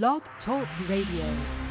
Blog Talk Radio.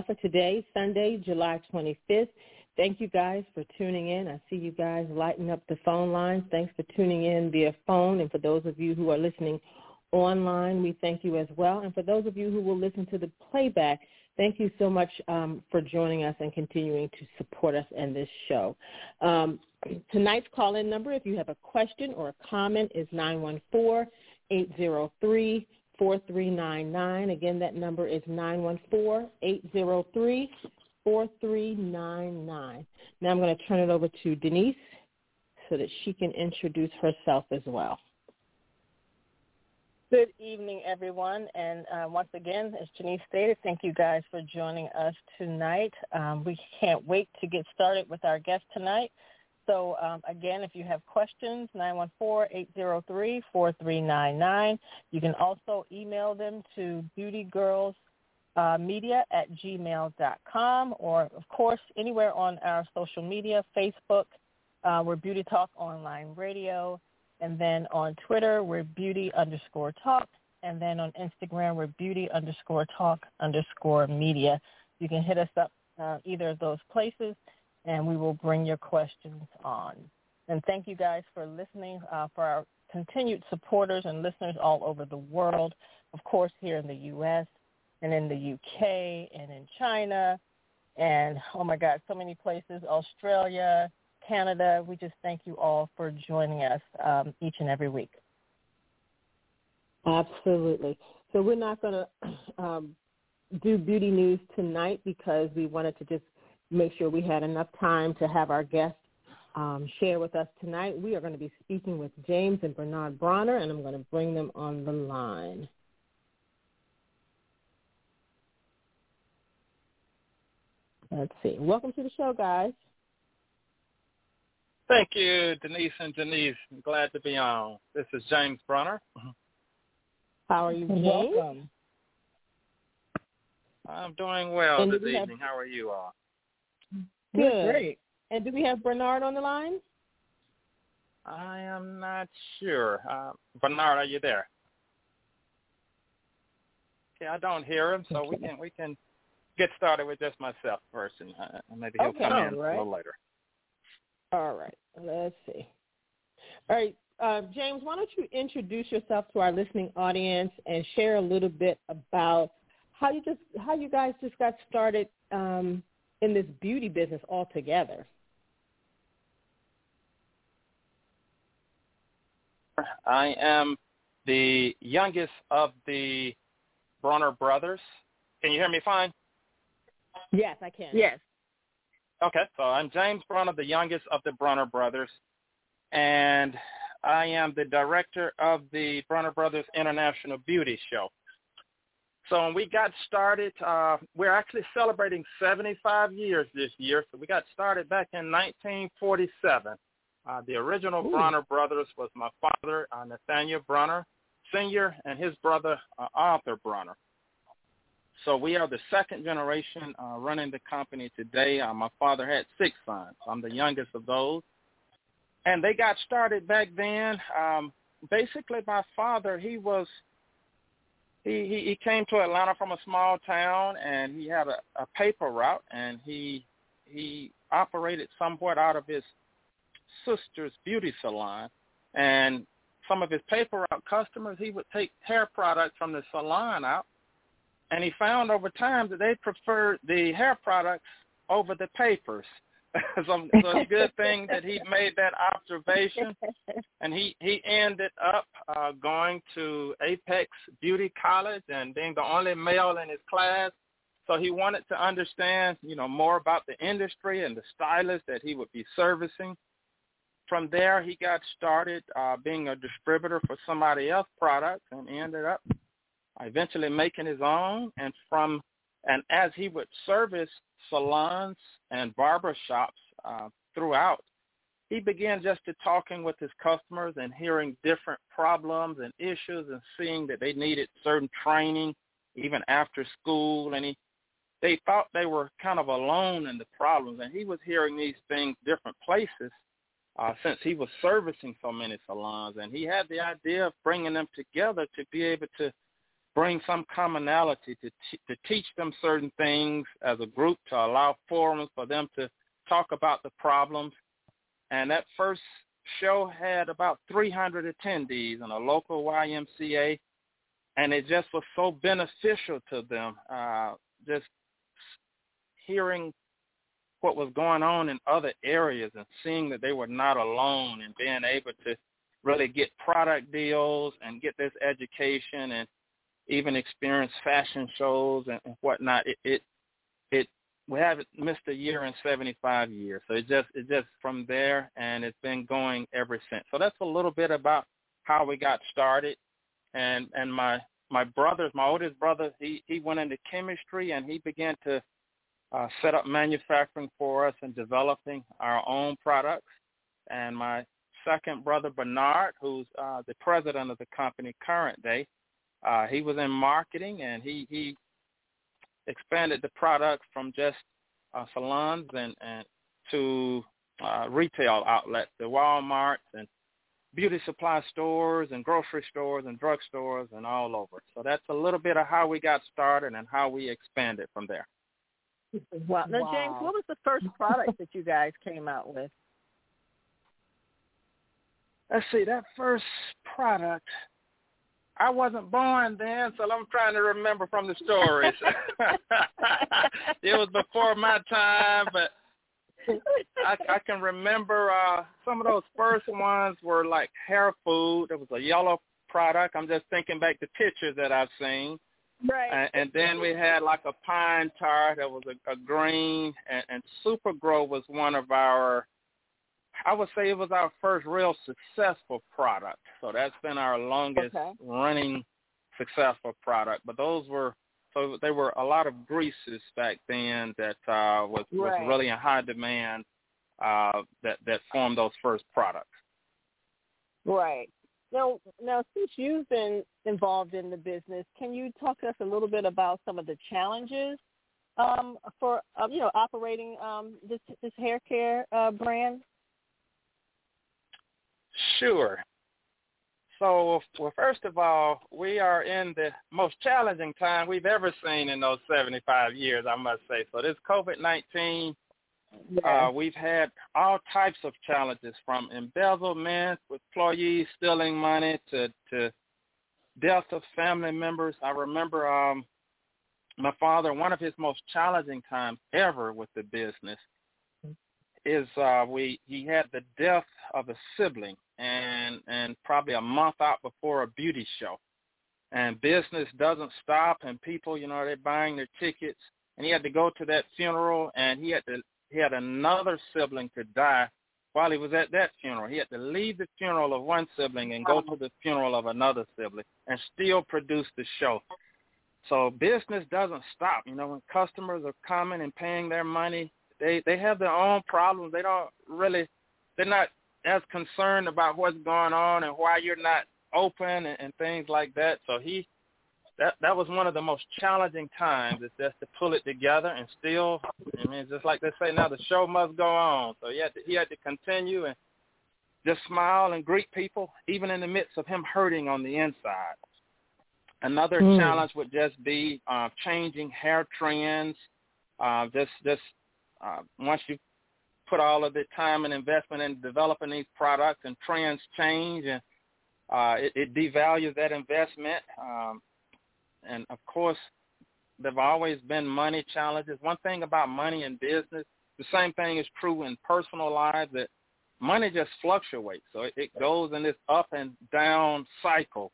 Janice for today, Sunday, July 25th. Thank you guys for tuning in. I see you guys lighting up the phone lines. Thanks for tuning in via phone. And for those of you who are listening online, we thank you as well. And for those of you who will listen to the playback, thank you so much um, for joining us and continuing to support us in this show. Um, tonight's call-in number, if you have a question or a comment, is 914 803 4399. Again, that number is 914-803-4399. Now I'm going to turn it over to Denise so that she can introduce herself as well. Good evening, everyone. And uh, once again, as Janice stated, thank you guys for joining us tonight. Um, we can't wait to get started with our guest tonight. So um, again, if you have questions, 914-803-4399. You can also email them to beautygirlsmedia uh, at gmail.com or, of course, anywhere on our social media, Facebook, uh, we're Beauty Talk Online Radio. And then on Twitter, we're beauty underscore talk. And then on Instagram, we're beauty underscore talk underscore media. You can hit us up uh, either of those places and we will bring your questions on. And thank you guys for listening, uh, for our continued supporters and listeners all over the world, of course here in the U.S. and in the UK and in China and, oh my God, so many places, Australia, Canada. We just thank you all for joining us um, each and every week. Absolutely. So we're not going to um, do beauty news tonight because we wanted to just make sure we had enough time to have our guests um, share with us tonight. We are going to be speaking with James and Bernard Bronner, and I'm going to bring them on the line. Let's see. Welcome to the show, guys. Thank you, Denise and Denise. I'm glad to be on. This is James Bronner. How are you, James? Welcome. I'm doing well And this evening. have- How are you all? Good. Great. And do we have Bernard on the line? I am not sure. Uh, Bernard, are you there? Okay, I don't hear him, so we can we can get started with just myself first, and uh, maybe he'll Okay, come in all right. a little later. All right. Let's see. All right. Uh, James, why don't you introduce yourself to our listening audience and share a little bit about how you just how you guys just got started um, in this beauty business altogether. I am the youngest of the Bronner brothers. Can you hear me fine? Yes, I can. Yes. Okay, so I'm James Bronner, the youngest of the Bronner brothers, and I am the director of the Bronner Brothers International Beauty Show. So when we got started, uh, we're actually celebrating 75 years this year. So we got started back in 1947. Uh, the original Ooh. Bronner brothers was my father, uh, Nathaniel Bronner Sr., and his brother, uh, Arthur Bronner. So we are the second generation uh, running the company today. Uh, my father had six sons. I'm the youngest of those. And they got started back then. Um, basically, my father, he was, he, he, he came to Atlanta from a small town, and he had a, a paper route, and he he operated somewhat out of his sister's beauty salon, and some of his paper route customers, he would take hair products from the salon out, and he found over time that they preferred the hair products over the papers. So, so it's a good thing that he made that observation, and he he ended up uh, going to Apex Beauty College and being the only male in his class. So he wanted to understand, you know, more about the industry and the stylists that he would be servicing. From there, he got started uh, being a distributor for somebody else's products and ended up eventually making his own. And from and as he would service salons and barber shops uh, throughout, he began just to talking with his customers and hearing different problems and issues and seeing that they needed certain training even after school. And he they thought they were kind of alone in the problems, and he was hearing these things different places uh, since he was servicing so many salons, and he had the idea of bringing them together to be able to bring some commonality to t- to teach them certain things as a group to allow forums for them to talk about the problems. And that first show had about 300 attendees in a local YMCA, and it just was so beneficial to them. Uh, just hearing what was going on in other areas and seeing that they were not alone and being able to really get product deals and get this education and even experience fashion shows and, and whatnot. It, it it we haven't missed a year in 75 years. So it just it just from there and it's been going ever since. So that's a little bit about how we got started. And and my my brothers, my oldest brother, he he went into chemistry and he began to uh, set up manufacturing for us and developing our own products. And my second brother, Bernard, who's uh, the president of the company current day, uh, he was in marketing and he, he expanded the product from just uh, salons and, and to uh, retail outlets, the Walmarts and beauty supply stores and grocery stores and drug stores and all over. So that's a little bit of how we got started and how we expanded from there. Wow. Now, wow. James, what was the first product that you guys came out with? Let's see, that first product, I wasn't born then, so I'm trying to remember from the stories. it was before my time, but I, I can remember uh some of those first ones were like hair food. It was a yellow product. I'm just thinking back to pictures that I've seen. Right. And, and then we had like a pine tar that was a, a green, and, and Super Grow was one of our, I would say it was our first real successful product. So that's been our longest okay. running successful product. But those were, so they were a lot of greases back then that uh, was, right. was really in high demand uh, that, that formed those first products. Right. Now, now since you've been involved in the business, can you talk to us a little bit about some of the challenges um, for uh, you know operating um, this this hair care uh, brand? Sure. So, well, first of all, we are in the most challenging time we've ever seen in those 75 years, I must say. So this COVID-19 yeah. Uh, we've had all types of challenges from embezzlement with employees stealing money to, to death of family members. I remember um, my father, one of his most challenging times ever with the business is uh, we he had the death of a sibling and and probably a month out before a beauty show. And business doesn't stop and people, you know, they're buying their tickets and he had to go to that funeral and he had to he had another sibling to die while he was at that funeral. He had to leave the funeral of one sibling and go to the funeral of another sibling and still produce the show. So business doesn't stop. You know, when customers are coming and paying their money, they they have their own problems. They don't really they're not as concerned about what's going on and why you're not open and, and things like that. So he that that was one of the most challenging times is just to pull it together and still I mean just like they say now the show must go on. So he had to he had to continue and just smile and greet people even in the midst of him hurting on the inside. Another mm. challenge would just be uh, changing hair trends. Uh, just just uh, once you put all of the time and investment in developing these products, and trends change, and uh, it, it devalues that investment. Um, and of course, there've always been money challenges. One thing about money in business, the same thing is true in personal lives that money just fluctuates. So it, it goes in this up and down cycle.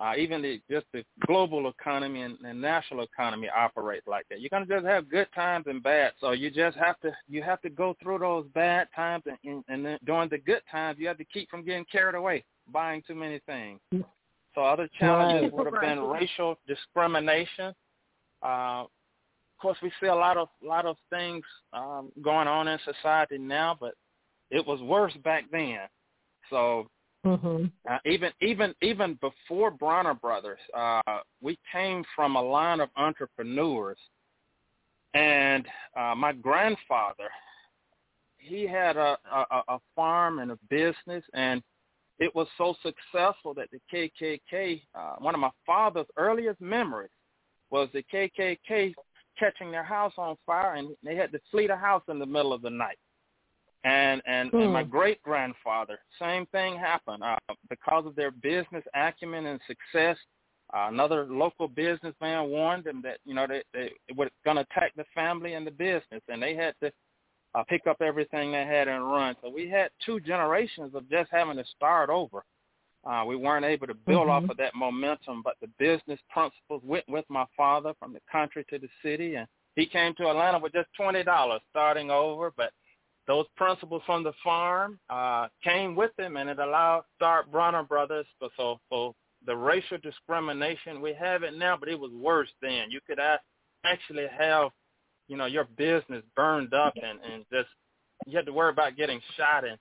Uh, even the, just the global economy and, and national economy operate like that. You're gonna just have good times and bad. So you just have to you have to go through those bad times, and, and, and then during the good times, you have to keep from getting carried away, buying too many things. So other challenges would have been racial discrimination. Uh, of course, we see a lot of lot of things um, going on in society now, but it was worse back then. So mm-hmm. uh, even even even before Bronner Brothers, uh, we came from a line of entrepreneurs, and uh, my grandfather, he had a, a a farm and a business, and it was so successful that the KKK, uh, one of my father's earliest memories, was the KKK catching their house on fire, and they had to flee the house in the middle of the night and and, and my hmm. great grandfather same thing happened uh, because of their business acumen and success uh, another local businessman warned them that you know they, they were going to attack the family and the business and they had to uh, pick up everything they had and run so we had two generations of just having to start over uh, we weren't able to build mm-hmm. off of that momentum but the business principles went with my father from the country to the city and he came to atlanta with just twenty dollars starting over but those principles from the farm uh, came with them, and it allowed start Bronner Brothers. So, so, so the racial discrimination we have it now, but it was worse then. You could actually have, you know, your business burned up, and and just you had to worry about getting shot and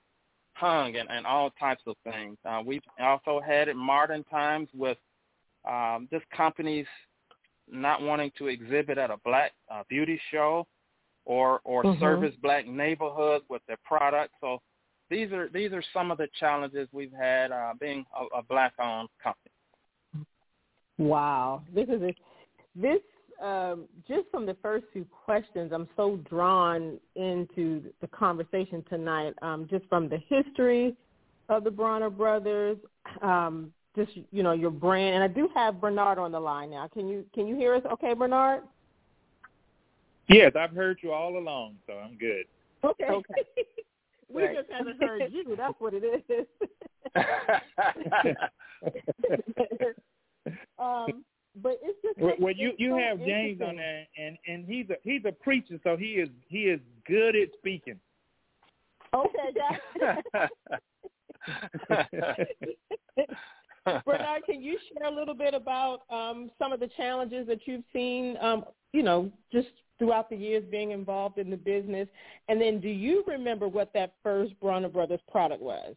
hung and, and all types of things. Uh, we've also had it modern times with um, just companies not wanting to exhibit at a black uh, beauty show or or mm-hmm. service black neighborhoods with their products. So these are these are some of the challenges we've had uh, being a, a black-owned company. Wow, this is a, this um, just from the first two questions. I'm so drawn into the conversation tonight. Um, just from the history of the Bronner brothers, um, just you know your brand, and I do have Bernard on the line now. Can you can you hear us? Okay, Bernard. Yes, I've heard you all along, so I'm good. Okay. okay. we right. just haven't heard you. That's what it is. um, but it's just well, well you you so have James on there, and and he's a he's a preacher, so he is he is good at speaking. Okay, Bernard, can you share a little bit about um, some of the challenges that you've seen, um, you know, just throughout the years being involved in the business? And then do you remember what that first Bronner Brothers product was?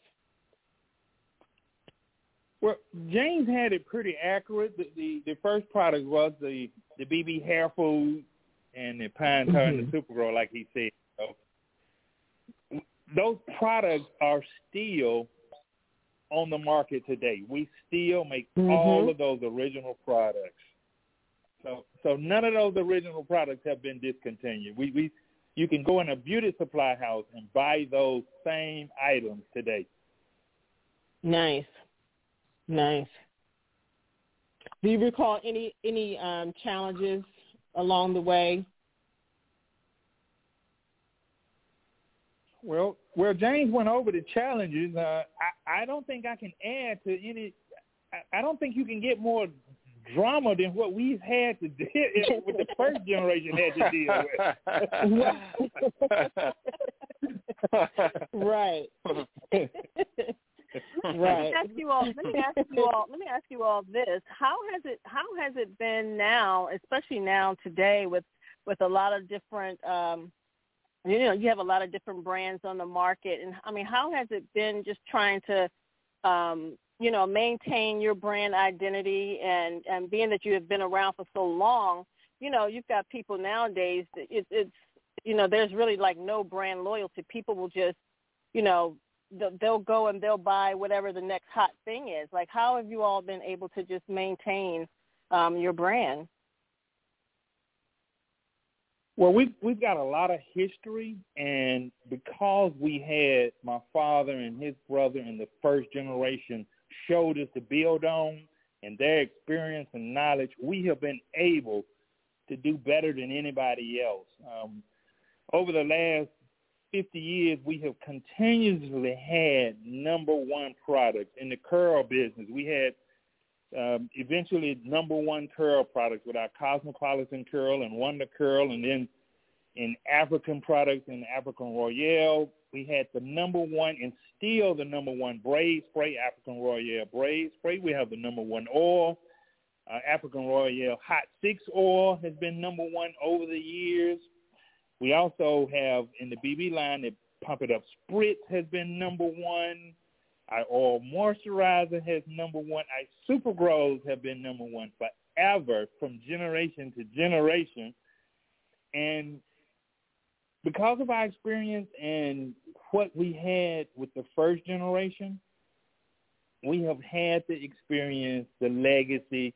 Well, James had it pretty accurate. The, the, the first product was the the BB hair food and the pine tar mm-hmm. and the mm-hmm. Super Grow, like he said. So those products are still on the market today. We still make mm-hmm. all of those original products. So so none of those original products have been discontinued. We we you can go in a beauty supply house and buy those same items today. Nice. Nice. Do you recall any any um, challenges along the way? Well, well, James went over the challenges. Uh, I I don't think I can add to any. I, I don't think you can get more drama than what we've had to deal with the first generation had to deal with. right. right. Let me ask you all. Let me ask you all. Let me ask you all this: How has it? How has it been now, especially now today, with with a lot of different. um you know, you have a lot of different brands on the market, and I mean, how has it been just trying to um, you know, maintain your brand identity and and being that you have been around for so long, you know, you've got people nowadays. It, it's you know, there's really like no brand loyalty. People will just, you know, they'll go and they'll buy whatever the next hot thing is. Like, how have you all been able to just maintain um, your brand? Well, we've we've got a lot of history, and because we had my father and his brother in the first generation showed us to build on, and their experience and knowledge, we have been able to do better than anybody else. Um, over the last 50 years, we have continuously had number one products in the curl business. We had um, eventually number one curl products with our Cosmopolitan Curl and Wonder Curl, and then in African products in African Royale, we had the number one and still the number one braid spray, African Royale braid spray. We have the number one oil. Uh, African Royale Hot Six oil has been number one over the years. We also have in the BB line the Pump It Up Spritz has been number one. Our oil moisturizer has number one. Our super grows have been number one forever from generation to generation. And because of our experience and what we had with the first generation, we have had the experience, the legacy,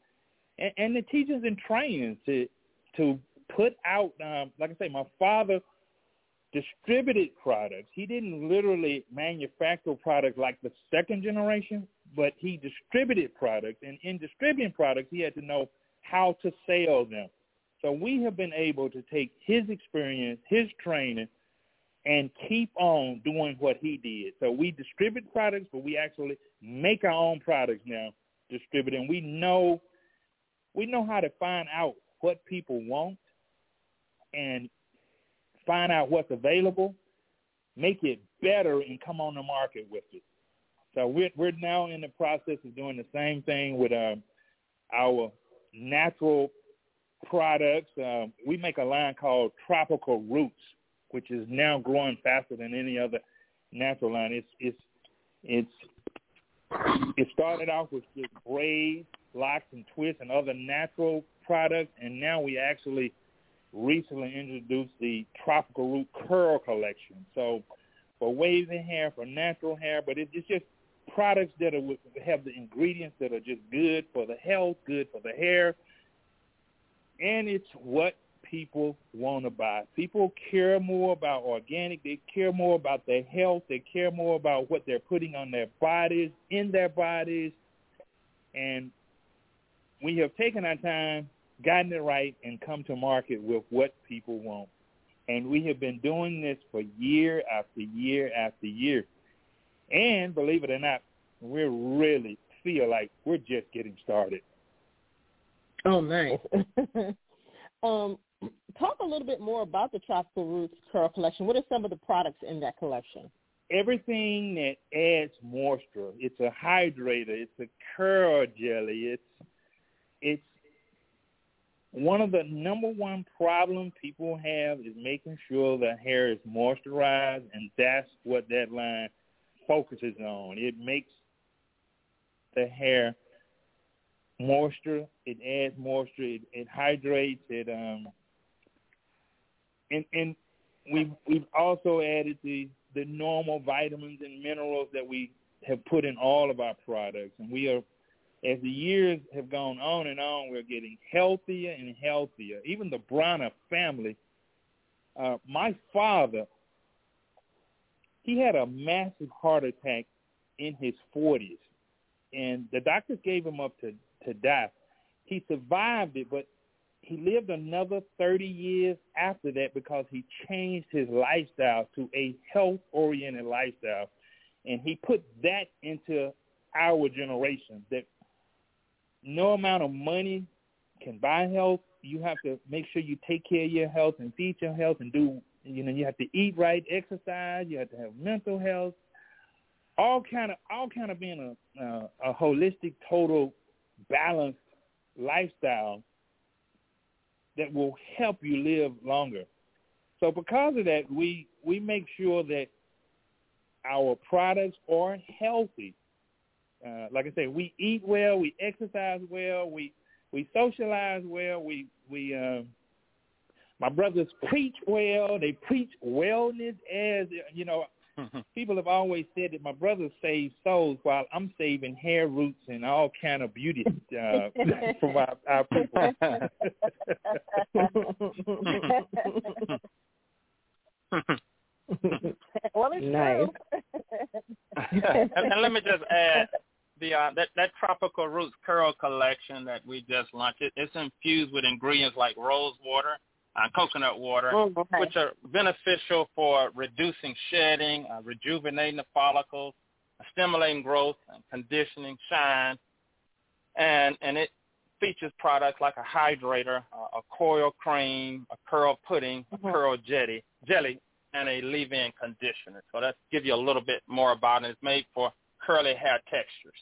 and, and the teachers and trainings to to put out. Um, like I say, my father distributed products. He didn't literally manufacture products like the second generation, but he distributed products. And in distributing products, he had to know how to sell them. So we have been able to take his experience, his training, and keep on doing what he did. So we distribute products, but we actually make our own products now, distribute, and we know we know how to find out what people want and find out what's available, make it better, and come on the market with it. So we're we're now in the process of doing the same thing with uh, our natural products. Uh, we make a line called Tropical Roots, which is now growing faster than any other natural line. It's it's it's it started off with just braids, locks, and twists, and other natural products, and now we actually recently introduced the Tropical Root Curl Collection. So for wavy hair, for natural hair, but it's just products that are, have the ingredients that are just good for the health, good for the hair, and it's what people want to buy. People care more about organic. They care more about their health. They care more about what they're putting on their bodies, in their bodies. And we have taken our time gotten it right, and come to market with what people want. And we have been doing this for year after year after year. And believe it or not, we really feel like we're just getting started. Oh, nice. um, talk a little bit more about the Tropical Roots Curl Collection. What are some of the products in that collection? Everything that adds moisture. It's a hydrator. It's a curl jelly. It's it's one of the number one problem people have is making sure the hair is moisturized, and that's what that line focuses on. It makes the hair moisture. It adds moisture. It, it hydrates. It um, and and we've we've also added the the normal vitamins and minerals that we have put in all of our products, and we are as the years have gone on and on, we're getting healthier and healthier. Even the Bronner family. Uh, my father, he had a massive heart attack in his 40s, and the doctors gave him up to to die. He survived it, but he lived another 30 years after that because he changed his lifestyle to a health-oriented lifestyle, and he put that into our generation that no amount of money can buy health. You have to make sure you take care of your health and feed your health and do, you know, you have to eat right, exercise. You have to have mental health. All kind of, all kind of being a, uh, a holistic, total, balanced lifestyle that will help you live longer. So because of that, we we make sure that our products are healthy. Uh, like I say, we eat well, we exercise well, we we socialize well, we we uh, my brothers preach well. They preach wellness as you know. people have always said that my brother saves souls while I'm saving hair roots and all kind of beauty uh, from our, our people. well, it's nice. and, and let me just add the uh, that that tropical roots curl collection that we just launched. It, it's infused with ingredients like rose water, uh, coconut water, Mm, okay. which are beneficial for reducing shedding, uh, rejuvenating the follicles, stimulating growth, and conditioning shine, and and it features products like a hydrator, uh, a coil cream, a curl pudding, a Mhm. curl jelly, jelly, and a leave-in conditioner. So that give you a little bit more about it. It's made for curly hair textures.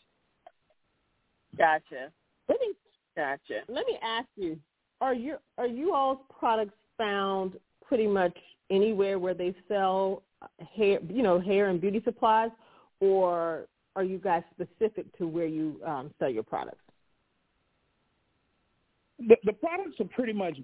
Gotcha. Let me Gotcha. let me ask you: Are you are you all's products found pretty much anywhere where they sell hair, you know, hair and beauty supplies, or are you guys specific to where you um, sell your products? the, the products are pretty much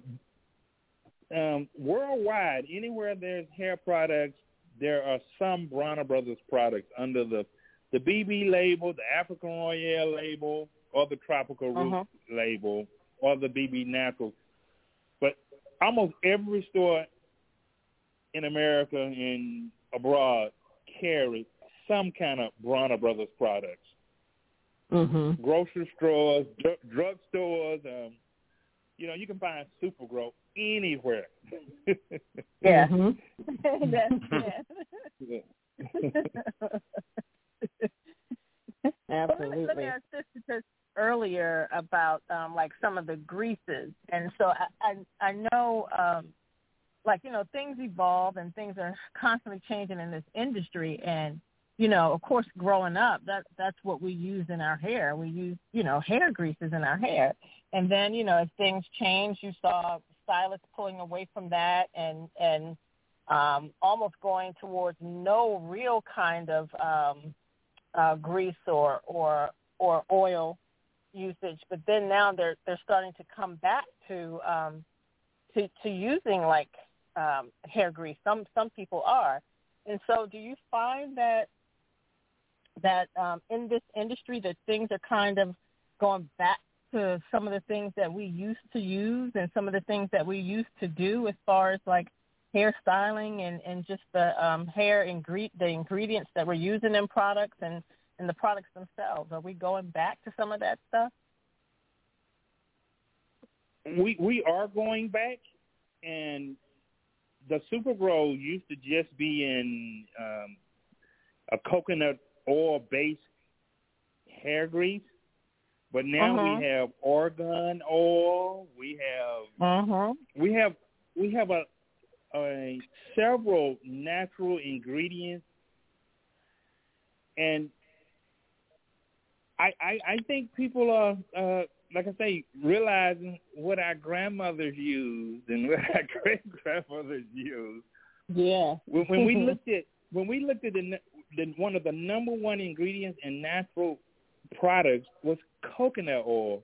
um, worldwide. Anywhere there's hair products, there are some Bronner Brothers products under the the BB label, the African Royale label, or the Tropical Root Uh-huh. label, or the BB Natural. But almost every store in America and abroad carry some kind of Bronner Brothers products. Mm-hmm. Grocery stores, dr- drug stores, um, you know, you can find Supergrow anywhere. Yeah. Mm-hmm. That's, yeah. Well, let me, let me Absolutely. ask this because earlier about um, like some of the greases, and so I I, I know um, like you know things evolve and things are constantly changing in this industry, and you know of course growing up that that's what we use in our hair. We use you know hair greases in our hair, and then you know as things change, you saw stylists pulling away from that and and um, almost going towards no real kind of um, uh, grease or or or oil usage, but then now they're they're starting to come back to um, to to using like um, hair grease. Some some people are, and so do you find that that um, in this industry that things are kind of going back to some of the things that we used to use and some of the things that we used to do as far as like hairstyling and, and just the um, hair ingre- the ingredients that we're using in products and, and the products themselves. Are we going back to some of that stuff? we we are going back, and the Super Grow used to just be in um, a coconut oil based hair grease, but now Uh-huh. we have argan oil. We have Mm-hmm. we have we have a, a several natural ingredients, and I I, I think people are uh, like I say realizing what our grandmothers used and what our great grandmothers used. Yeah. When, when we looked at when we looked at the, the one of the number one ingredients in natural products was coconut oil,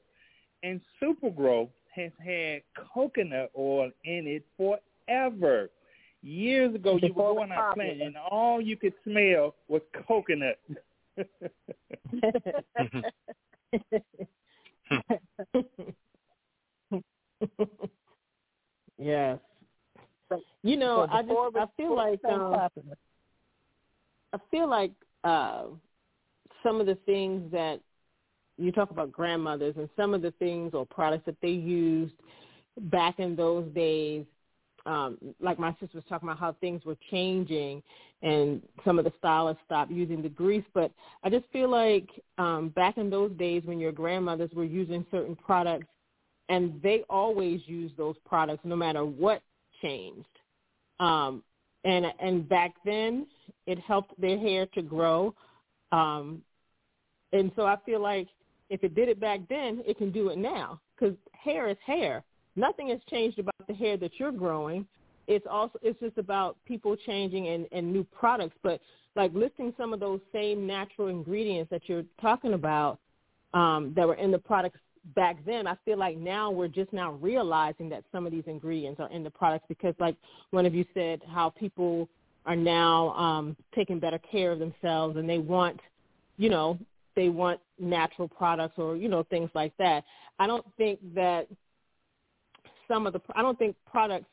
and Supergrow has had coconut oil in it forever. Years ago, you would Before go on our plant and all you could smell was coconut. yes. So- You know, So I just I feel like um, popular. I feel like uh, some of the things that you talk about grandmothers and some of the things or products that they used back in those days, um, like my sister was talking about how things were changing and some of the stylists stopped using the grease. But I just feel like um, back in those days when your grandmothers were using certain products and they always used those products no matter what changed. Um, and and back then it helped their hair to grow. Um, and so I feel like if it did it back then, it can do it now because hair is hair. Nothing has changed about the hair that you're growing. It's also it's just about people changing and, and new products. But like listing some of those same natural ingredients that you're talking about um, that were in the products back then, I feel like now we're just now realizing that some of these ingredients are in the products because like one of you said how people are now um, taking better care of themselves, and they want, you know, they want natural products or you know things like that. I don't think that some of the I don't think products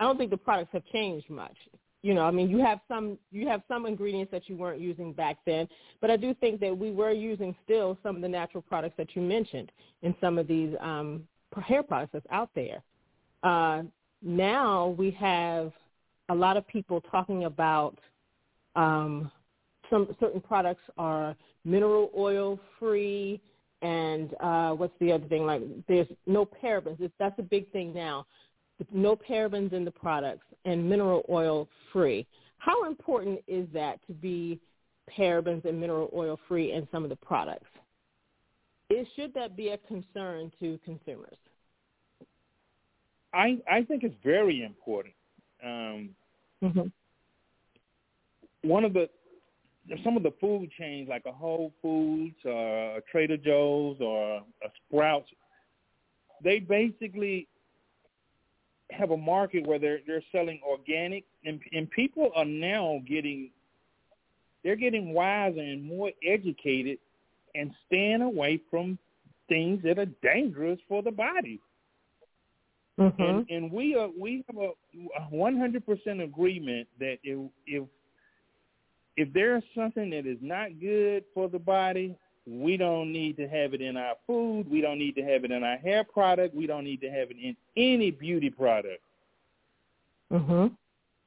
I don't think the products have changed much. You know, I mean, you have some you have some ingredients that you weren't using back then, but I do think that we were using still some of the natural products that you mentioned in some of these um, hair products that's out there. Uh, now we have a lot of people talking about um, some certain products are mineral oil free, and uh, what's the other thing? Like there's no parabens. It's, that's a big thing now. No parabens in the products and mineral oil free. How important is that to be parabens and mineral oil free in some of the products? Is, should that be a concern to consumers? I I think it's very important. Um, mm-hmm. One of the some of the food chains like a Whole Foods or a Trader Joe's or a Sprouts, they basically have a market where they're they're selling organic and and people are now getting they're getting wiser and more educated and staying away from things that are dangerous for the body. Mm-hmm. And, and we are we have a one hundred percent agreement that if if if there's something that is not good for the body, we don't need to have it in our food. We don't need to have it in our hair product. We don't need to have it in any beauty product. Mhm.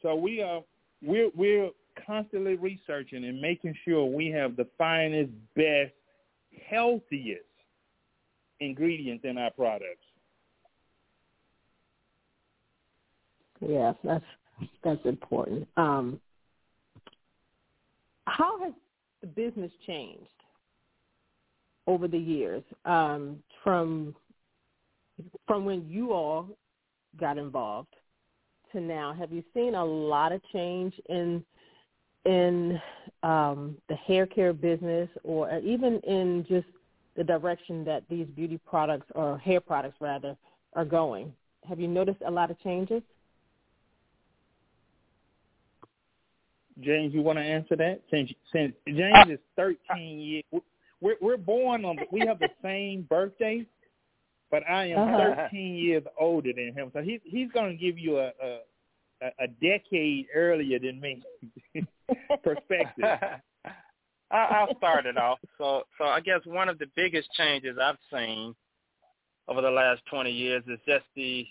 So we are we're we're constantly researching and making sure we have the finest, best, healthiest ingredients in our products. Yes, that's that's important. Um, how has the business changed over the years um, from from when you all got involved to now? Have you seen a lot of change in in um, the hair care business, or even in just the direction that these beauty products or hair products rather are going? Have you noticed a lot of changes? James, you want to answer that? Since since James is thirteen years, we're we're born on we have the same birthday, but I am Uh-huh. thirteen years older than him, so he's he's going to give you a, a a decade earlier than me perspective. I, I'll start it off. So, so I guess one of the biggest changes I've seen over the last 20 years is just the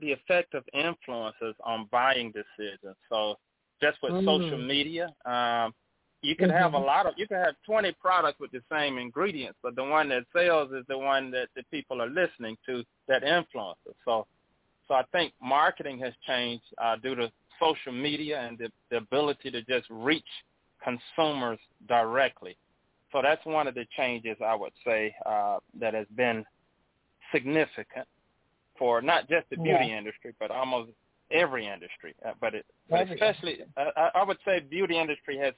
the effect of influences on buying decisions. So, just with Mm. social media, um, you can have a Mhm. lot of you can have 20 products with the same ingredients, but the one that sells is the one that the people are listening to that influences. So, so I think marketing has changed uh, due to social media and the, the ability to just reach consumers directly. So that's one of the changes I would say uh, that has been significant for not just the beauty Yeah. industry, but almost every industry. Uh, but it, but Every especially, uh, I, I would say, beauty industry has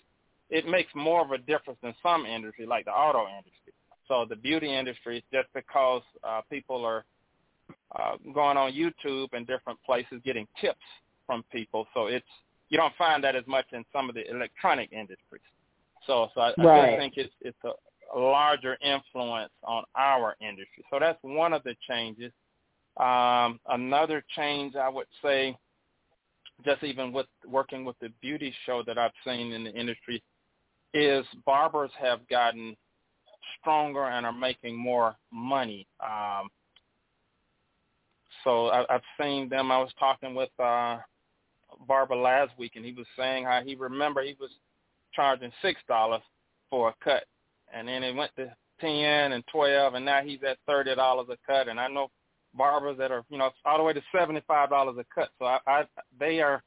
it makes more of a difference than some industry, like the auto industry. So the beauty industry, is just because uh, people are uh, going on YouTube and different places getting tips from people, so it's you don't find that as much in some of the electronic industries. So, so I, I Right. just think it's it's a, a larger influence on our industry. So that's one of the changes. Um, another change I would say, just even with working with the beauty show that I've seen in the industry, is barbers have gotten stronger and are making more money. Um, so I, I've seen them. I was talking with uh, barber last week, and he was saying how he remember he was charging six dollars for a cut, and then it went to ten and twelve, and now he's at thirty dollars a cut. And I know barbers that are you know all the way to seventy five dollars a cut. So I, I they are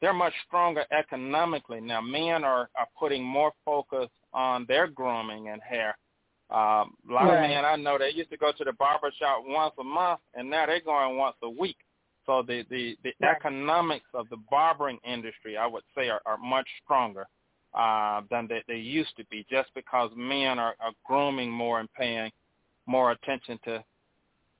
they're much stronger economically now. Men are are putting more focus on their grooming and hair. Um, a lot Right. of men I know they used to go to the barber shop once a month, and now they're going once a week. So the the, the Right. economics of the barbering industry, I would say, are, are much stronger uh, than they, they used to be, just because men are, are grooming more and paying more attention to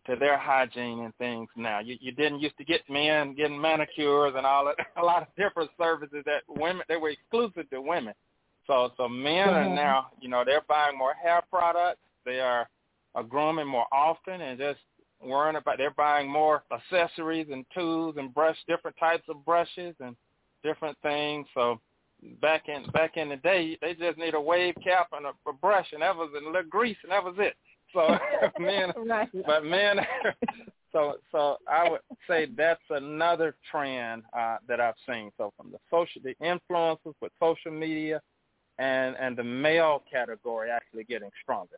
to their hygiene and things now. You you didn't used to get men getting manicures and all that a lot of different services that women they were exclusive to women. So so men mm-hmm. are now, you know, they're buying more hair products. They are, are grooming more often and just worrying about they're buying more accessories and tools and brush different types of brushes and different things. So back in back in the day, they just need a wave cap and a, a brush, and that was a little grease, and that was it. So men, right. but men, so so I would say that's another trend uh, that I've seen. So from the social, the influences with social media, and and the male category actually getting stronger.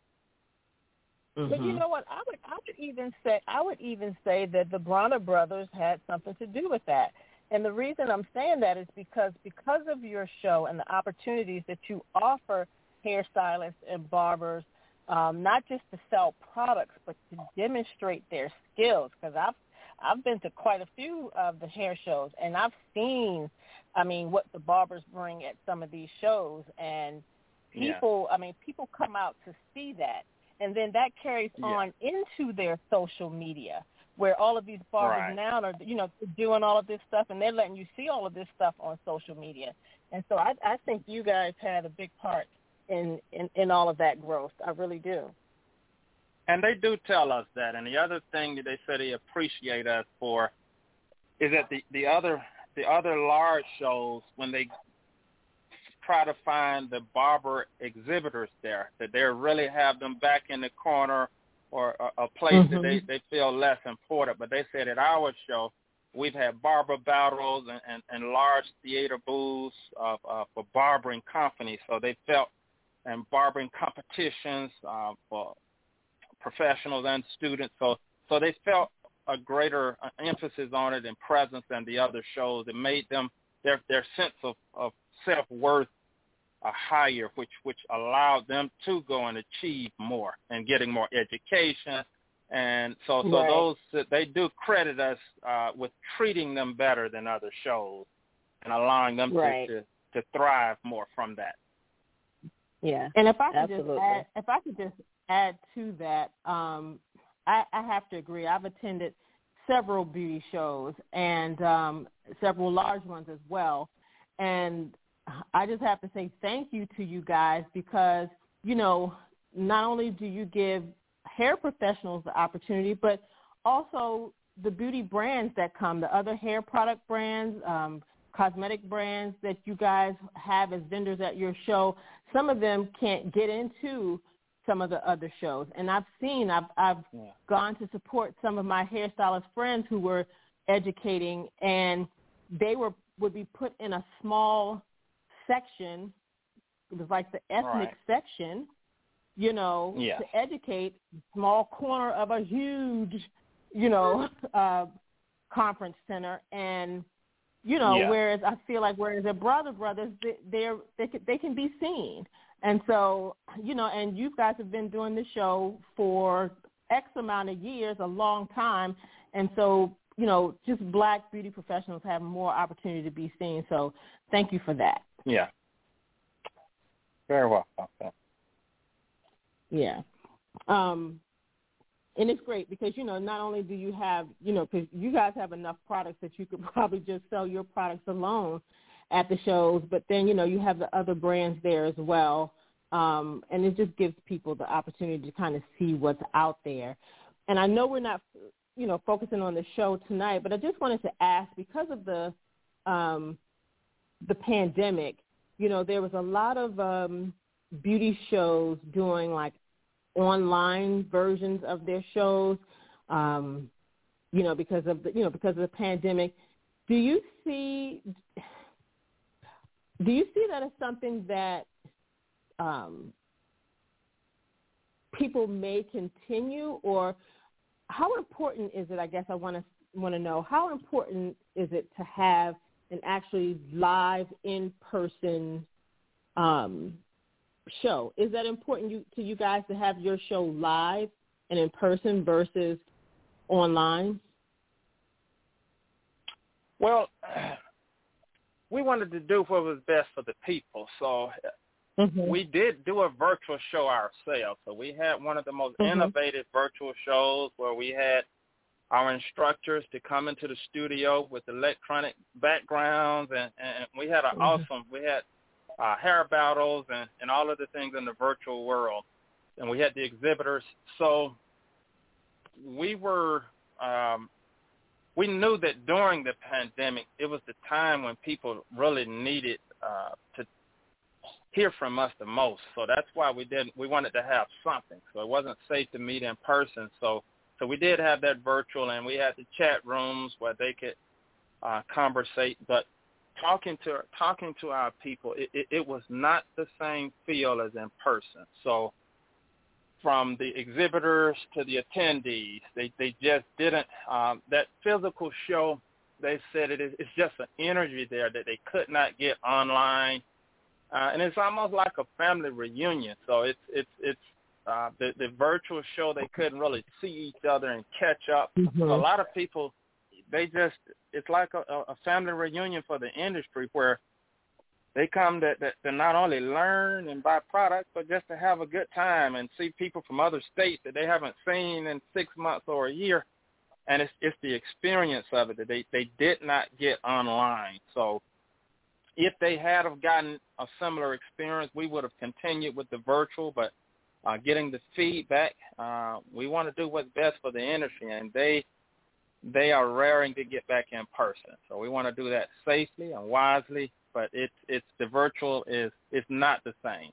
Mm-hmm. But you know what? I would I would even say I would even say that the Bronner brothers had something to do with that. And the reason I'm saying that is because because of your show and the opportunities that you offer hairstylists and barbers, um, not just to sell products, but to demonstrate their skills. Because I've I've been to quite a few of the hair shows, and I've seen, I mean, what the barbers bring at some of these shows, and people, yeah. I mean, people come out to see that, and then that carries yeah. on into their social media where all of these barbers right. now are, you know, doing all of this stuff, and they're letting you see all of this stuff on social media. And so I, I think you guys had a big part in, in in all of that growth. I really do. And they do tell us that. And the other thing that they say they appreciate us for is that the the other the other large shows when they try to find the barber exhibitors there, that they really have them back in the corner or a, a place mm-hmm. that they, they feel less important. But they said at our show, we've had barber battles and, and, and large theater booths of, uh, for barbering companies. So they felt, and barbering competitions uh, for professionals and students. So, so they felt a greater uh, emphasis on it and presence than the other shows. It made them their their sense of, of self worth a higher, which which allowed them to go and achieve more and getting more education. And so, so right. those they do credit us uh, with treating them better than other shows and allowing them right. to, to to thrive more from that. Yeah, and if I could absolutely. just add, if I could just add to that, um, I, I have to agree. I've attended several beauty shows and um, several large ones as well, and I just have to say thank you to you guys because, you know, not only do you give hair professionals the opportunity, but also the beauty brands that come, the other hair product brands, um, cosmetic brands that you guys have as vendors at your show, some of them can't get into some of the other shows. And I've seen, I've, I've yeah. gone to support some of my hairstylist friends who were educating and they were would be put in a small section, it was like the ethnic right. section, you know, yeah. to educate small corner of a huge, you know, uh, conference center. And, you know, yeah. whereas I feel like whereas the Bronner brothers, they, they're, they, can, they can be seen. And so, you know, and you guys have been doing the show for X amount of years, a long time. And so, you know, just black beauty professionals have more opportunity to be seen. So thank you for that. Yeah. Very well. Okay. Yeah. Um, and it's great because you know not only do you have you know because you guys have enough products that you could probably just sell your products alone at the shows, but then you know you have the other brands there as well, um, and it just gives people the opportunity to kind of see what's out there. And I know we're not you know focusing on the show tonight, but I just wanted to ask because of the um, the pandemic, you know, there was a lot of um, beauty shows doing like online versions of their shows, um, you know, because of the you know because of the pandemic. Do you see? Do you see that as something that um, people may continue, or how important is it? I guess I want to want to know how important is it to have an actually live in person um, show. Is that important you, to you guys to have your show live and in person versus online? Well, we wanted to do what was best for the people. So mm-hmm. we did do a virtual show ourselves. So we had one of the most mm-hmm. innovative virtual shows where we had our instructors to come into the studio with electronic backgrounds, and, and we had an mm-hmm. awesome. We had uh, hair battles and, and all of the things in the virtual world, and we had the exhibitors. So we were um, we knew that during the pandemic, it was the time when people really needed uh, to hear from us the most. So that's why we didn't. We wanted to have something. So it wasn't safe to meet in person. So so we did have that virtual, and we had the chat rooms where they could uh, conversate. But talking to talking to our people, it, it, it was not the same feel as in person. So from the exhibitors to the attendees. They they just didn't um, that physical show. They said it is it's just an energy there that they could not get online, uh, and it's almost like a family reunion. So it's it's it's uh, the the virtual show. They couldn't really see each other and catch up. Mm-hmm. So a lot of people they just it's like a, a family reunion for the industry where they come to, to, to not only learn and buy products, but just to have a good time and see people from other states that they haven't seen in six months or a year. And it's it's the experience of it that they they did not get online. So if they had have gotten a similar experience, we would have continued with the virtual. But uh, getting the feedback, uh, we want to do what's best for the industry, and they they are raring to get back in person. So we want to do that safely and wisely but it's it's the virtual is is not the same.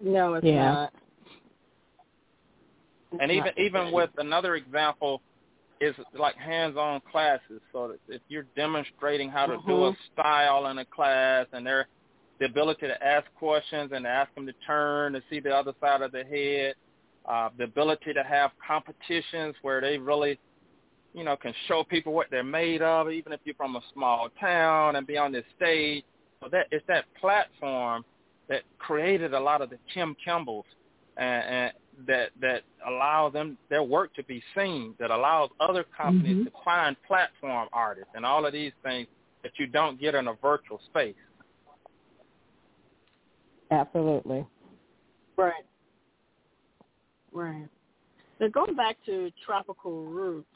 No, it's yeah. not. and even even with another example is like hands-on classes. So that if you're demonstrating how to mm-hmm. do a mm-hmm. style in a class, and they're the ability to ask questions and ask them to turn to see the other side of the head, uh, the ability to have competitions where they really you know, can show people what they're made of, even if you're from a small town and be on this stage. So that it's that platform that created a lot of the Kim Kimbles and, and that that allow them their work to be seen, that allows other companies mm-hmm. to find platform artists and all of these things that you don't get in a virtual space. Absolutely. Right. Right. So going back to Tropical Roots,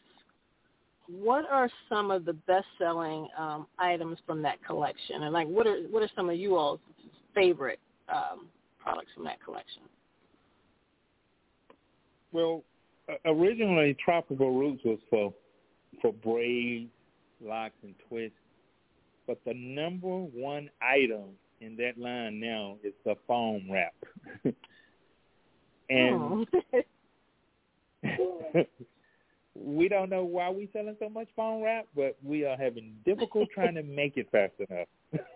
what are some of the best-selling um, items from that collection, and like what are what are some of you all's favorite um, products from that collection? Well, originally Tropical Roots was for for braids, locks, and twists, but the number one item in that line now is the foam wrap, and. Oh. we don't know why we're selling so much foam wrap, but we are having difficult trying to make it fast enough.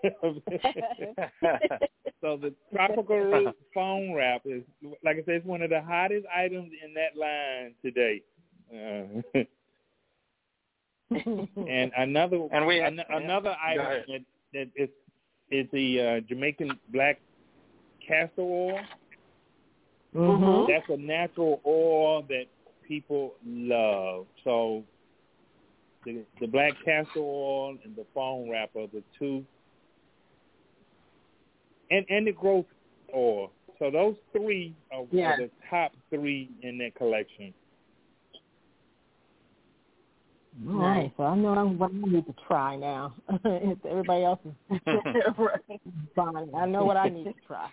so the tropical root foam wrap is, like I said, it's one of the hottest items in that line today. Uh, and another and we an, another item that, that is is the uh, Jamaican black castor oil. Mm-hmm. That's a natural oil that people love. So the, the black castor oil and the foam wrap are the two, and and the growth oil. So those three are, yeah. are the top three in that collection. Nice. Well, I know what I need to try now. if Everybody else is fine. I know what I need to try.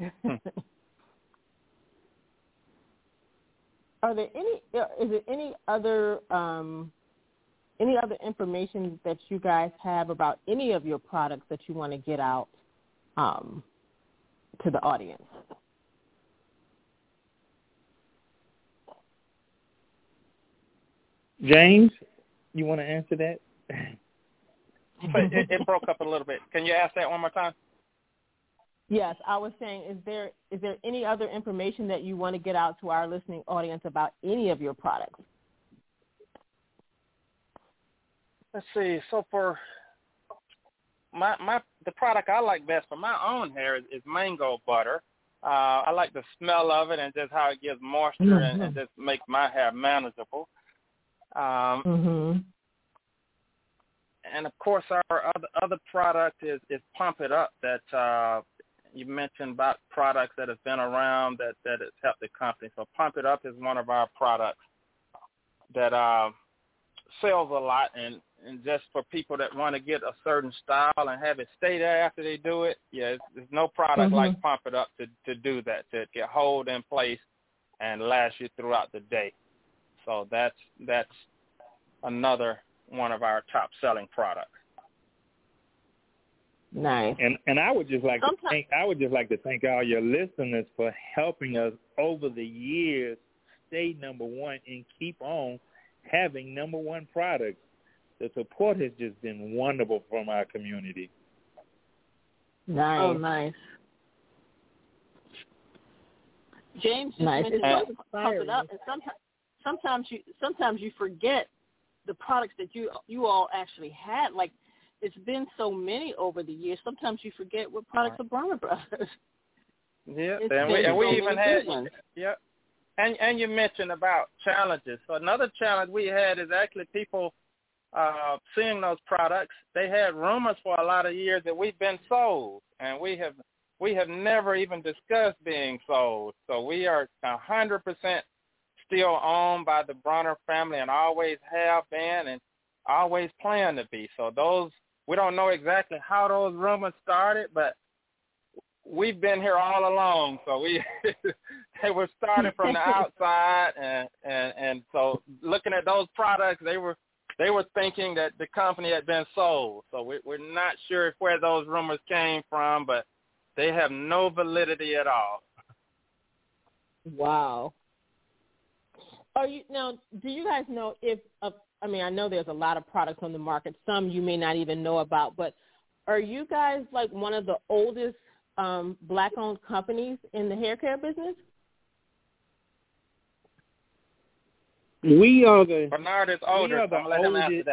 are there any uh, is there any other um, any other information that you guys have about any of your products that you want to get out um, to the audience? James, you want to answer that? it, it broke up a little bit. Can you ask that one more time? Yes, I was saying, is there is there any other information that you want to get out to our listening audience about any of your products? Let's see. So for my my the product I like best for my own hair is, is mango butter. Uh, I like the smell of it and just how it gives moisture mm-hmm. and, and just makes my hair manageable. Um, mm-hmm. and of course our other other product is is Pump It Up that uh, you mentioned about products that have been around that that has helped the company. So Pump It Up is one of our products that uh, sells a lot, and and just for people that want to get a certain style and have it stay there after they do it, yeah, there's no product mm-hmm. like Pump It Up to to do that to get hold in place and last you throughout the day. So that's that's another one of our top selling products. Nice. And and I would just like Sometimes. to thank I would just like to thank all your listeners for helping us over the years stay number one and keep on having number one products. The support has just been wonderful from our community. Nice. Oh, nice. James just nice. mentioned uh, it's pump it up, and sometimes sometimes you sometimes you forget the products that you you all actually had. Like it's been so many over the years. Sometimes you forget what products right. of Bronner Brothers. Yeah, and we, and we even had yeah, and and you mentioned about challenges. So another challenge we had is actually people uh, seeing those products. They had rumors for a lot of years that we've been sold, and we have we have never even discussed being sold. So we are a hundred percent still owned by the Bronner family and always have been and always plan to be. So those we don't know exactly how those rumors started, but we've been here all along. So we they were started from the outside and, and and so looking at those products they were they were thinking that the company had been sold. So we, we're not sure where those rumors came from, but they have no validity at all. Wow. Are you now? Do you guys know if? Uh, I mean, I know there's a lot of products on the market. Some you may not even know about, but are you guys like one of the oldest um, black-owned companies in the hair care business? We are the Bernard is older. We are the oldest,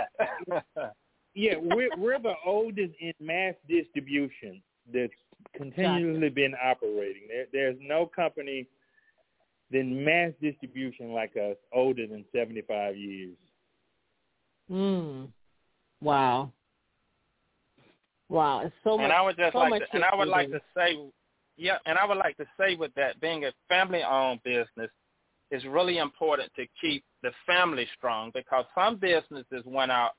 yeah, we're we're the oldest in mass distribution that's continually gotcha. been operating. There, there's no company in mass distribution like us older than 75 years. Mm. Wow. Wow, it's so and much. And I would just so like to, and I would like to say, yeah, and I would like to say with that being a family-owned business, it's really important to keep the family strong because some businesses went out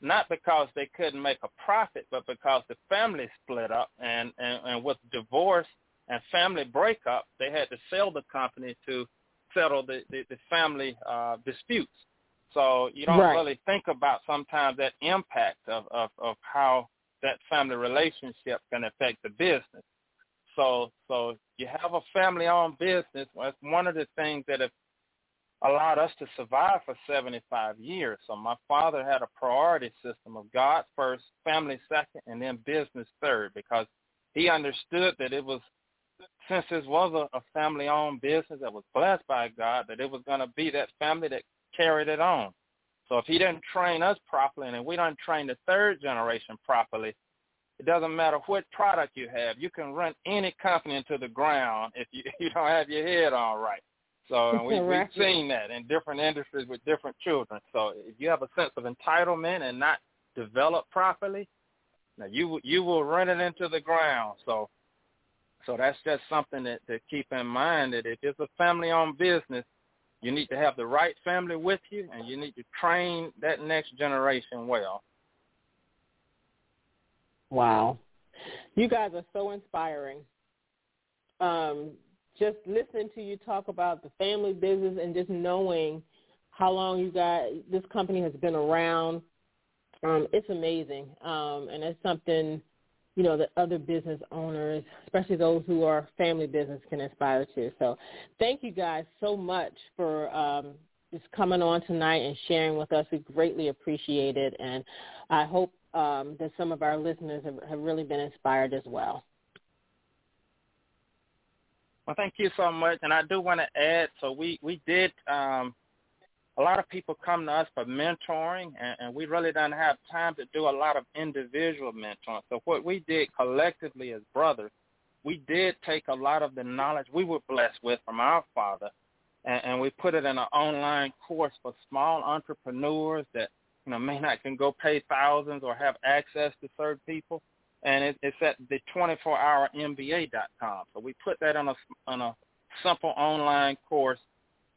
not because they couldn't make a profit, but because the family split up and, and, and with divorce and family breakup, they had to sell the company to settle the, the, the family uh, disputes. So you don't right. really think about sometimes that impact of, of, of how that family relationship can affect the business. So so you have a family owned business. It's one of the things that have allowed us to survive for 75 years. So my father had a priority system of God first, family second, and then business third because he understood that it was, since this was a, a family-owned business that was blessed by God, that it was going to be that family that carried it on. So if he didn't train us properly and we don't train the third generation properly, it doesn't matter what product you have. You can run any company into the ground if you, you don't have your head on right. So we, we've seen that in different industries with different children. So if you have a sense of entitlement and not developed properly, now you you will run it into the ground. So so that's just something that to keep in mind that if it's a family-owned business, you need to have the right family with you, and you need to train that next generation well. Wow, you guys are so inspiring. Um, just listening to you talk about the family business and just knowing how long you got this company has been around, um, it's amazing. Um, and it's something, you know, that other business owners, especially those who are family business, can aspire to. So thank you guys so much for um, just coming on tonight and sharing with us. We greatly appreciate it. And I hope um, that some of our listeners have, have really been inspired as well. Well, thank you so much. And I do want to add, so we, we did, um, a lot of people come to us for mentoring, and, and we really don't have time to do a lot of individual mentoring. So what we did collectively as brothers, we did take a lot of the knowledge we were blessed with from our father, and, and we put it in an online course for small entrepreneurs that you know may not can go pay thousands or have access to certain people, and it, it's at the 24hourmba.com. So we put that on a on a simple online course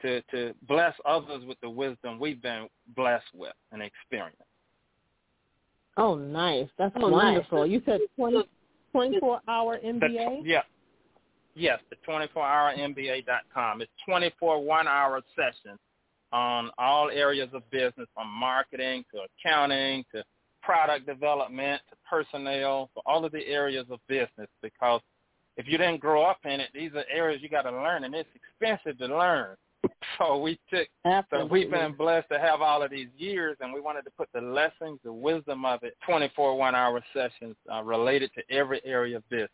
to to bless others with the wisdom we've been blessed with and experienced. Oh, nice. That's oh, wonderful. Nice. You said 20, 24 hour MBA? The, yeah. Yes, the 24hourmba.com. It's 24 one-hour sessions on all areas of business, from marketing to accounting to product development to personnel, for all of the areas of business. Because if you didn't grow up in it, these are areas you got to learn, and it's expensive to learn. So we took, Absolutely. so we've been blessed to have all of these years, and we wanted to put the lessons, the wisdom of it, 24 one-hour sessions uh, related to every area of business.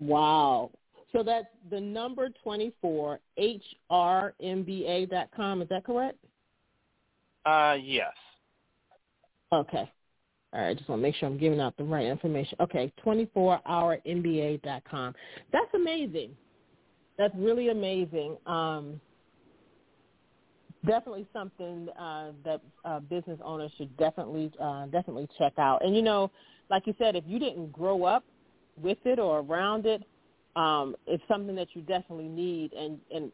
Wow. So that's the number 24, hrmba.com. Is that correct? Uh, yes. Okay. All right, just want to make sure I'm giving out the right information. Okay, 24hourmba.com. That's amazing. That's really amazing. Um, definitely something uh, that uh, business owners should definitely uh, definitely check out. And you know, like you said, if you didn't grow up with it or around it, um, it's something that you definitely need. And and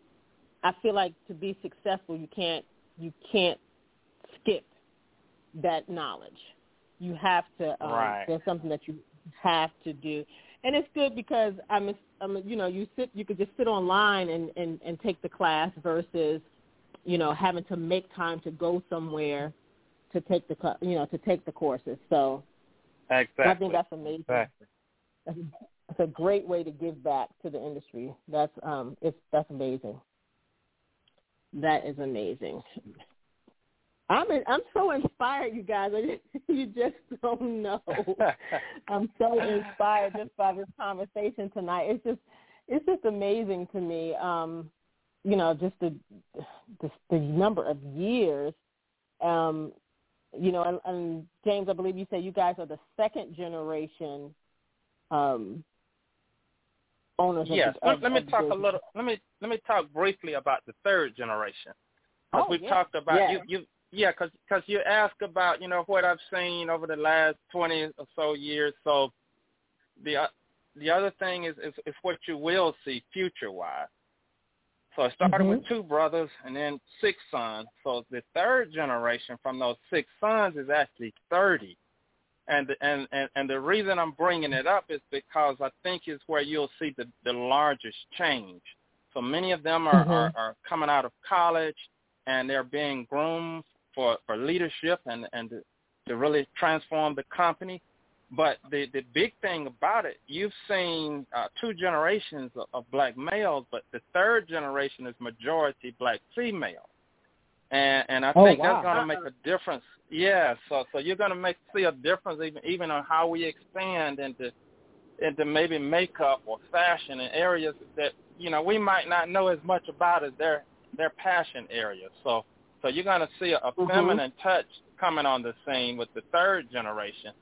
I feel like to be successful, you can't you can't skip that knowledge. You have to. Um, right. There's something that you have to do, and it's good because I'm, I'm, you know, you sit, you could just sit online and and and take the class versus, you know, having to make time to go somewhere to take the, you know, to take the courses. So. Exactly. I think that's amazing. Exactly. It's a great way to give back to the industry. That's um, it's that's amazing. That is amazing. I'm in, I'm so inspired, you guys. you just don't know. I'm so inspired just by this conversation tonight. It's just it's just amazing to me. Um, you know, just the the, the number of years. Um, you know, and, and James, I believe you said you guys are the second generation um, owners. Yes. Of the, of, let, me talk a little. Let me let me talk briefly about the third generation. Oh, we've yeah. talked about yeah. you. You yeah, because cause you asked about you know what I've seen over the last twenty or so years. So the uh, the other thing is, is is what you will see future wise. So I started mm-hmm. with two brothers and then six sons. So the third generation from those six sons is actually thirty. And, and and and the reason I'm bringing it up is because I think is where you'll see the the largest change. So many of them are, mm-hmm. are, are coming out of college and they're being groomed for, for leadership and, and to, to really transform the company. But the, the big thing about it, you've seen uh, two generations of, of black males, but the third generation is majority black female. And, and I oh, think wow. that's going to make a difference. Yeah, so so you're going to make see a difference even even on how we expand into into maybe makeup or fashion in areas that you know we might not know as much about as their their passion area. So so you're going to see a, a mm-hmm. feminine touch coming on the scene with the third generation,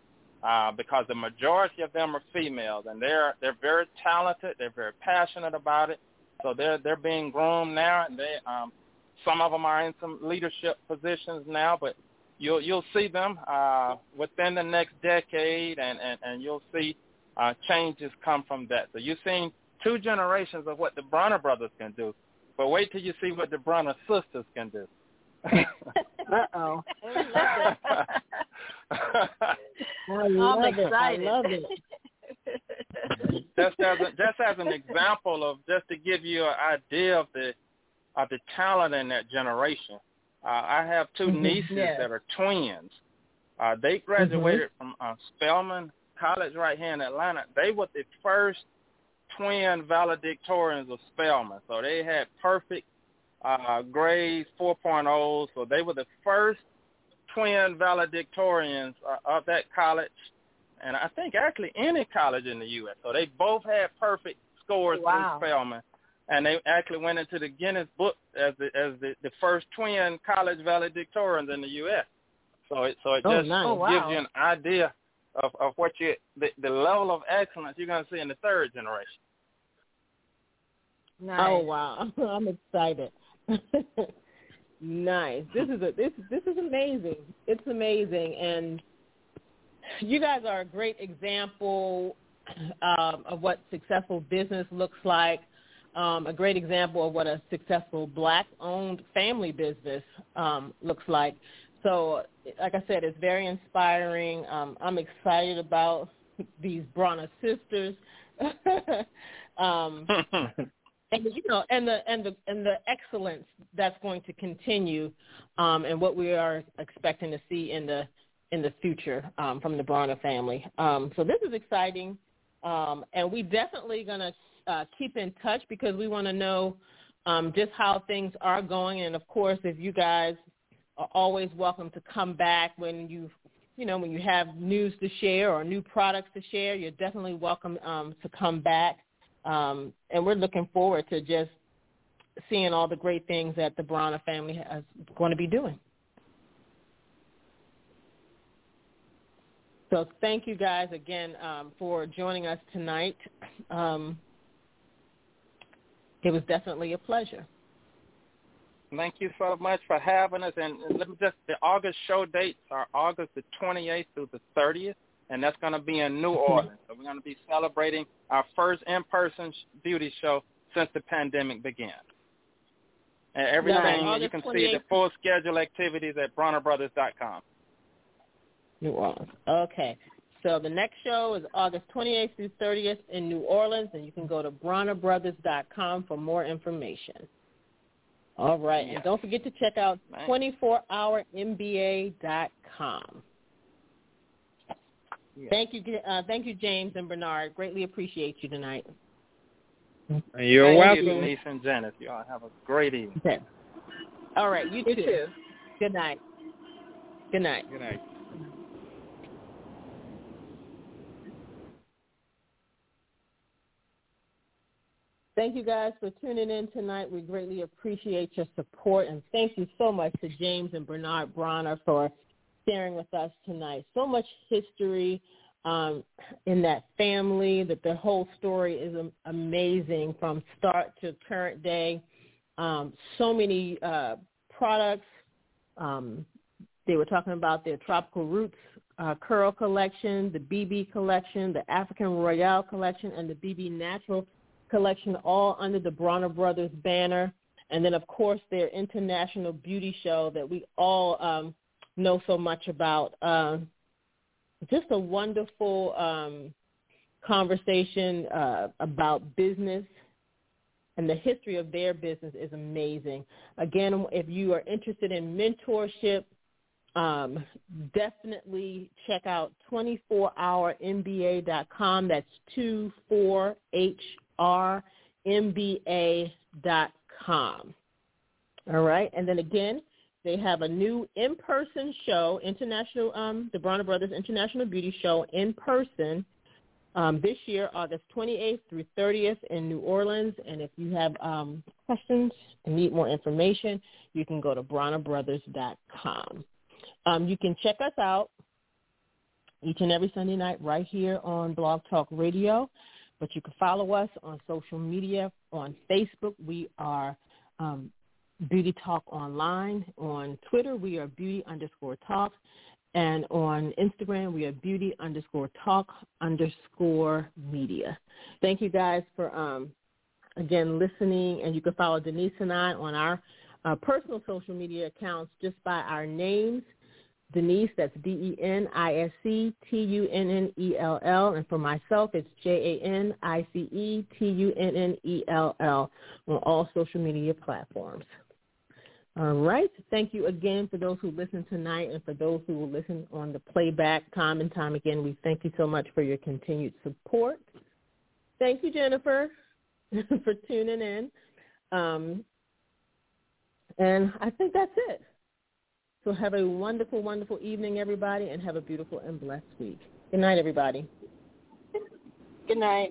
uh, because the majority of them are females, and they're they're very talented. They're very passionate about it. So they're they're being groomed now, and they um, some of them are in some leadership positions now, but you'll you'll see them uh, within the next decade, and and and you'll see uh, changes come from that. So you're seeing two generations of what the Bronner brothers can do, but wait till you see what the Bronner sisters can do. Uh oh. I'm excited. I love it. just as a, just as an example of just to give you an idea of the of the talent in that generation. Uh, I have 2 mm-hmm. nieces yes. that are twins. Uh, they graduated mm-hmm. from uh, Spelman College right here in Atlanta. They were the first twin valedictorians of Spelman, so they had perfect uh, grades 4.0. So they were the first twin valedictorians uh, of that college, and I think actually any college in the U.S. So they both had perfect scores wow. through Spelman, and they actually went into the Guinness Book as the as the, the first twin college valedictorians in the U.S. So it so it oh, just nice. oh, wow. gives you an idea of of what you the, the level of excellence you're going to see in the third generation. Nice. Oh wow, I'm excited. Nice. This is a this this is amazing. It's amazing, and you guys are a great example um, of what successful business looks like. Um, a great example of what a successful black-owned family business um, looks like. So, like I said, it's very inspiring. Um, I'm excited about these Bronner sisters. um, and you know, and the and the and the excellence that's going to continue, um, and what we are expecting to see in the in the future um, from the Bronner family. Um, so this is exciting, um, and we definitely going to uh, keep in touch because we want to know um, just how things are going, and of course, if you guys are always welcome to come back when you you know when you have news to share or new products to share. You're definitely welcome um, to come back. Um, and we're looking forward to just seeing all the great things that the Bronner family is going to be doing. So thank you guys again um, for joining us tonight. Um, it was definitely a pleasure. Thank you so much for having us. And let me just, the August show dates are August the 28th through the 30th and that's going to be in New mm-hmm. Orleans. So we're going to be celebrating our first in-person beauty show since the pandemic began. And everything you can see the full schedule activities at BronnerBrothers.com. New Orleans. Okay. So the next show is August 28th through 30th in New Orleans, and you can go to BronnerBrothers.com for more information. All right. And don't forget to check out 24hourmba.com. Thank you, uh, thank you, James and Bernard. Greatly appreciate you tonight. You're thank welcome, you, Denise and Janice. Y'all have a great evening. Okay. All right, you, you too. too. Good night. Good night. Good night. Thank you guys for tuning in tonight. We greatly appreciate your support and thank you so much to James and Bernard Bronner for sharing with us tonight. So much history um, in that family that the whole story is amazing from start to current day. Um, so many uh, products. Um, they were talking about their Tropical Roots uh, Curl collection, the BB collection, the African Royale collection, and the BB Natural collection, all under the Bronner Brothers banner. And then, of course, their international beauty show that we all um, know so much about. Uh, just a wonderful um, conversation uh, about business and the history of their business is amazing. Again, if you are interested in mentorship, um, definitely check out 24hourmba.com. That's 24HRMBA.com. All right. And then again, they have a new in-person show, international, um, the Bronner Brothers International Beauty Show in person um, this year, August 28th through 30th in New Orleans. And if you have um, questions and need more information, you can go to bronnerbrothers.com. Um, you can check us out each and every Sunday night right here on Blog Talk Radio. But you can follow us on social media. On Facebook, we are um, Beauty Talk Online. On Twitter, we are beauty underscore talk. And on Instagram, we are beauty underscore talk underscore media. Thank you guys for, um, again, listening. And you can follow Denise and I on our uh, personal social media accounts just by our names. Denise, that's D-E-N-I-S-C-T-U-N-N-E-L-L. And for myself, it's J-A-N-I-C-E-T-U-N-N-E-L-L on all social media platforms. All right. Thank you again for those who listened tonight and for those who will listen on the playback time and time again. We thank you so much for your continued support. Thank you, Jennifer, for tuning in. Um, and I think that's it. So have a wonderful, wonderful evening, everybody, and have a beautiful and blessed week. Good night, everybody. Good night.